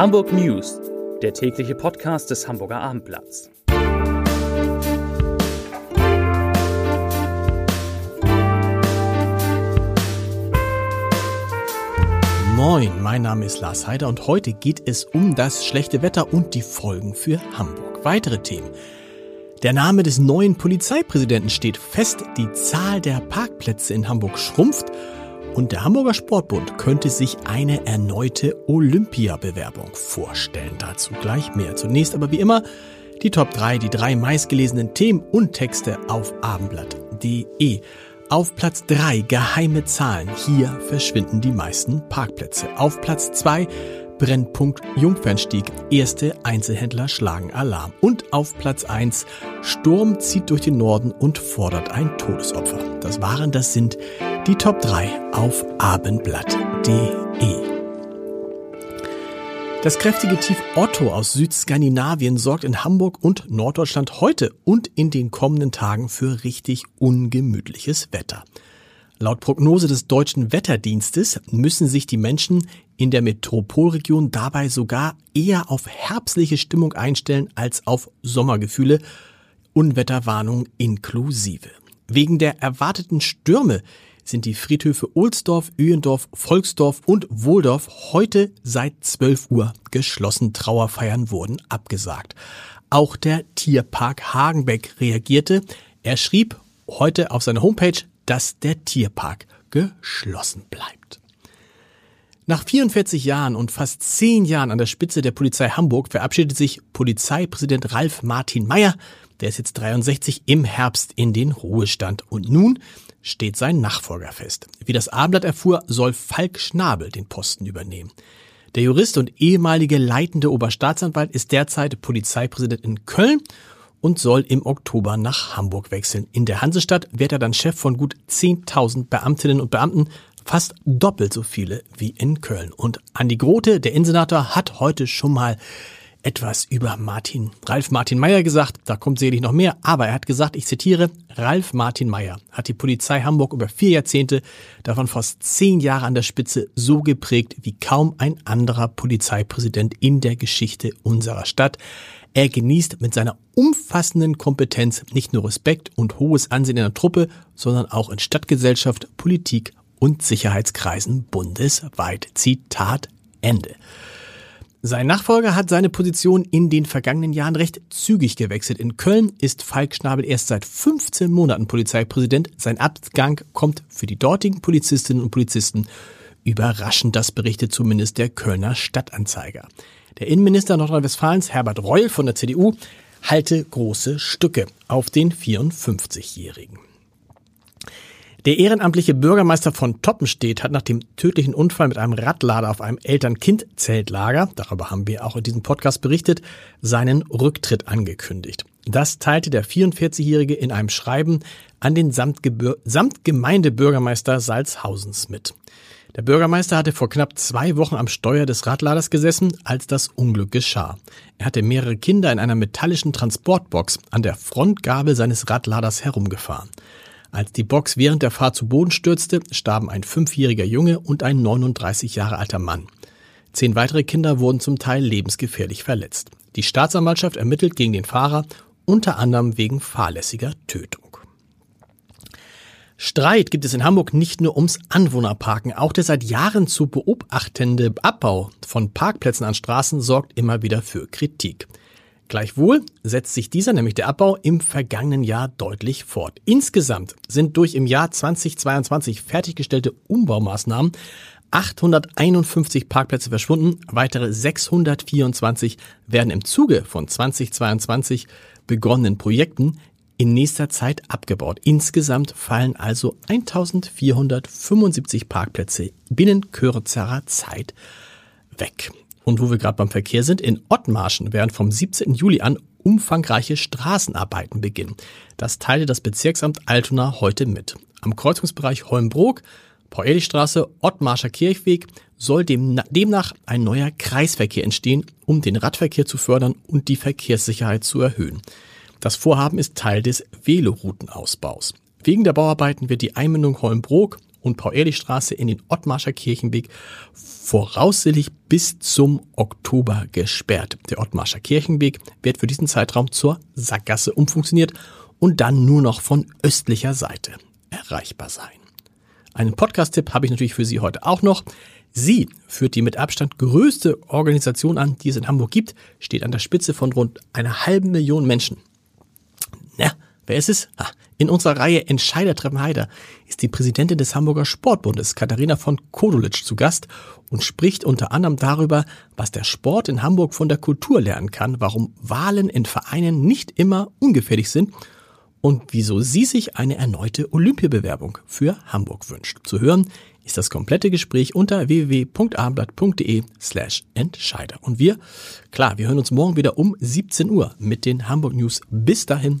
Hamburg News, der tägliche Podcast des Hamburger Abendblatts. Moin, mein Name ist Lars Heider und heute geht es um das schlechte Wetter und die Folgen für Hamburg. Weitere Themen. Der Name des neuen Polizeipräsidenten steht fest, die Zahl der Parkplätze in Hamburg schrumpft und der Hamburger Sportbund könnte sich eine erneute Olympiabewerbung vorstellen. Dazu gleich mehr. Zunächst aber wie immer die Top 3, die drei meistgelesenen Themen und Texte auf abendblatt.de. Auf Platz 3 geheime Zahlen. Hier verschwinden die meisten Parkplätze. Auf Platz 2 Brennpunkt Jungfernstieg. Erste Einzelhändler schlagen Alarm. Und auf Platz 1 Sturm zieht durch den Norden und fordert ein Todesopfer. Das waren, das sind die Top 3 auf abendblatt.de. Das kräftige Tief Otto aus Südskandinavien sorgt in Hamburg und Norddeutschland heute und in den kommenden Tagen für richtig ungemütliches Wetter. Laut Prognose des deutschen Wetterdienstes müssen sich die Menschen in der Metropolregion dabei sogar eher auf herbstliche Stimmung einstellen als auf Sommergefühle, Unwetterwarnung inklusive. Wegen der erwarteten Stürme sind die Friedhöfe Ohlsdorf, Öhendorf, Volksdorf und Wohldorf heute seit 12 Uhr geschlossen. Trauerfeiern wurden abgesagt. Auch der Tierpark Hagenbeck reagierte. Er schrieb heute auf seiner Homepage, dass der Tierpark geschlossen bleibt. Nach 44 Jahren und fast 10 Jahren an der Spitze der Polizei Hamburg verabschiedet sich Polizeipräsident Ralf Martin Meyer, der ist jetzt 63, im Herbst in den Ruhestand. Und nun steht sein Nachfolger fest. Wie das Abendblatt erfuhr, soll Falk Schnabel den Posten übernehmen. Der Jurist und ehemalige leitende Oberstaatsanwalt ist derzeit Polizeipräsident in Köln und soll im Oktober nach Hamburg wechseln. In der Hansestadt wird er dann Chef von gut 10.000 Beamtinnen und Beamten, fast doppelt so viele wie in Köln. Und Andi Grote, der Innensenator, hat heute schon mal etwas über Martin, Ralf Martin Meyer gesagt. Da kommt sicherlich noch mehr. Aber er hat gesagt, ich zitiere, Ralf Martin Meyer hat die Polizei Hamburg über vier Jahrzehnte, davon fast zehn Jahre an der Spitze, so geprägt wie kaum ein anderer Polizeipräsident in der Geschichte unserer Stadt. Er genießt mit seiner umfassenden Kompetenz nicht nur Respekt und hohes Ansehen in der Truppe, sondern auch in Stadtgesellschaft, Politik und Sicherheitskreisen bundesweit. Zitat Ende. Sein Nachfolger hat seine Position in den vergangenen Jahren recht zügig gewechselt. In Köln ist Falk Schnabel erst seit 15 Monaten Polizeipräsident. Sein Abgang kommt für die dortigen Polizistinnen und Polizisten überraschend. Das berichtet zumindest der Kölner Stadtanzeiger. Der Innenminister Nordrhein-Westfalens, Herbert Reul von der CDU, halte große Stücke auf den 54-Jährigen. Der ehrenamtliche Bürgermeister von Toppenstedt hat nach dem tödlichen Unfall mit einem Radlader auf einem Eltern-Kind-Zeltlager, darüber haben wir auch in diesem Podcast berichtet, seinen Rücktritt angekündigt. Das teilte der 44-Jährige in einem Schreiben an den Samtgemeindebürgermeister Salzhausens mit. Der Bürgermeister hatte vor knapp zwei Wochen am Steuer des Radladers gesessen, als das Unglück geschah. Er hatte mehrere Kinder in einer metallischen Transportbox an der Frontgabel seines Radladers herumgefahren. Als die Box während der Fahrt zu Boden stürzte, starben ein fünfjähriger Junge und ein 39 Jahre alter Mann. Zehn weitere Kinder wurden zum Teil lebensgefährlich verletzt. Die Staatsanwaltschaft ermittelt gegen den Fahrer, unter anderem wegen fahrlässiger Tötung. Streit gibt es in Hamburg nicht nur ums Anwohnerparken. Auch der seit Jahren zu beobachtende Abbau von Parkplätzen an Straßen sorgt immer wieder für Kritik. Gleichwohl setzt sich dieser, nämlich der Abbau, im vergangenen Jahr deutlich fort. Insgesamt sind durch im Jahr 2022 fertiggestellte Umbaumaßnahmen 851 Parkplätze verschwunden, weitere 624 werden im Zuge von 2022 begonnenen Projekten in nächster Zeit abgebaut. Insgesamt fallen also 1475 Parkplätze binnen kürzerer Zeit weg. Und wo wir gerade beim Verkehr sind, in Ottmarschen werden vom 17. Juli an umfangreiche Straßenarbeiten beginnen. Das teilte das Bezirksamt Altona heute mit. Am Kreuzungsbereich Holmbrook, Paul-Ehrlich-Straße, Ottmarscher Kirchweg soll demnach ein neuer Kreisverkehr entstehen, um den Radverkehr zu fördern und die Verkehrssicherheit zu erhöhen. Das Vorhaben ist Teil des Veloroutenausbaus. Wegen der Bauarbeiten wird die Einmündung Holmbrook und Paul-Ehrlich-Straße in den Ottmarscher Kirchenweg voraussichtlich bis zum Oktober gesperrt. Der Ottmarscher Kirchenweg wird für diesen Zeitraum zur Sackgasse umfunktioniert und dann nur noch von östlicher Seite erreichbar sein. Einen Podcast-Tipp habe ich natürlich für Sie heute auch noch. Sie führt die mit Abstand größte Organisation an, die es in Hamburg gibt, steht an der Spitze von rund einer halben Million Menschen. Na, wer ist es? In unserer Reihe Entscheidertreffen Heider ist die Präsidentin des Hamburger Sportbundes, Katharina von Kodolitsch, zu Gast und spricht unter anderem darüber, was der Sport in Hamburg von der Kultur lernen kann, warum Wahlen in Vereinen nicht immer ungefährlich sind und wieso sie sich eine erneute Olympiabewerbung für Hamburg wünscht. Zu hören ist das komplette Gespräch unter www.abendblatt.de slash Entscheider. Und wir, klar, wir hören uns morgen wieder um 17 Uhr mit den Hamburg News. Bis dahin,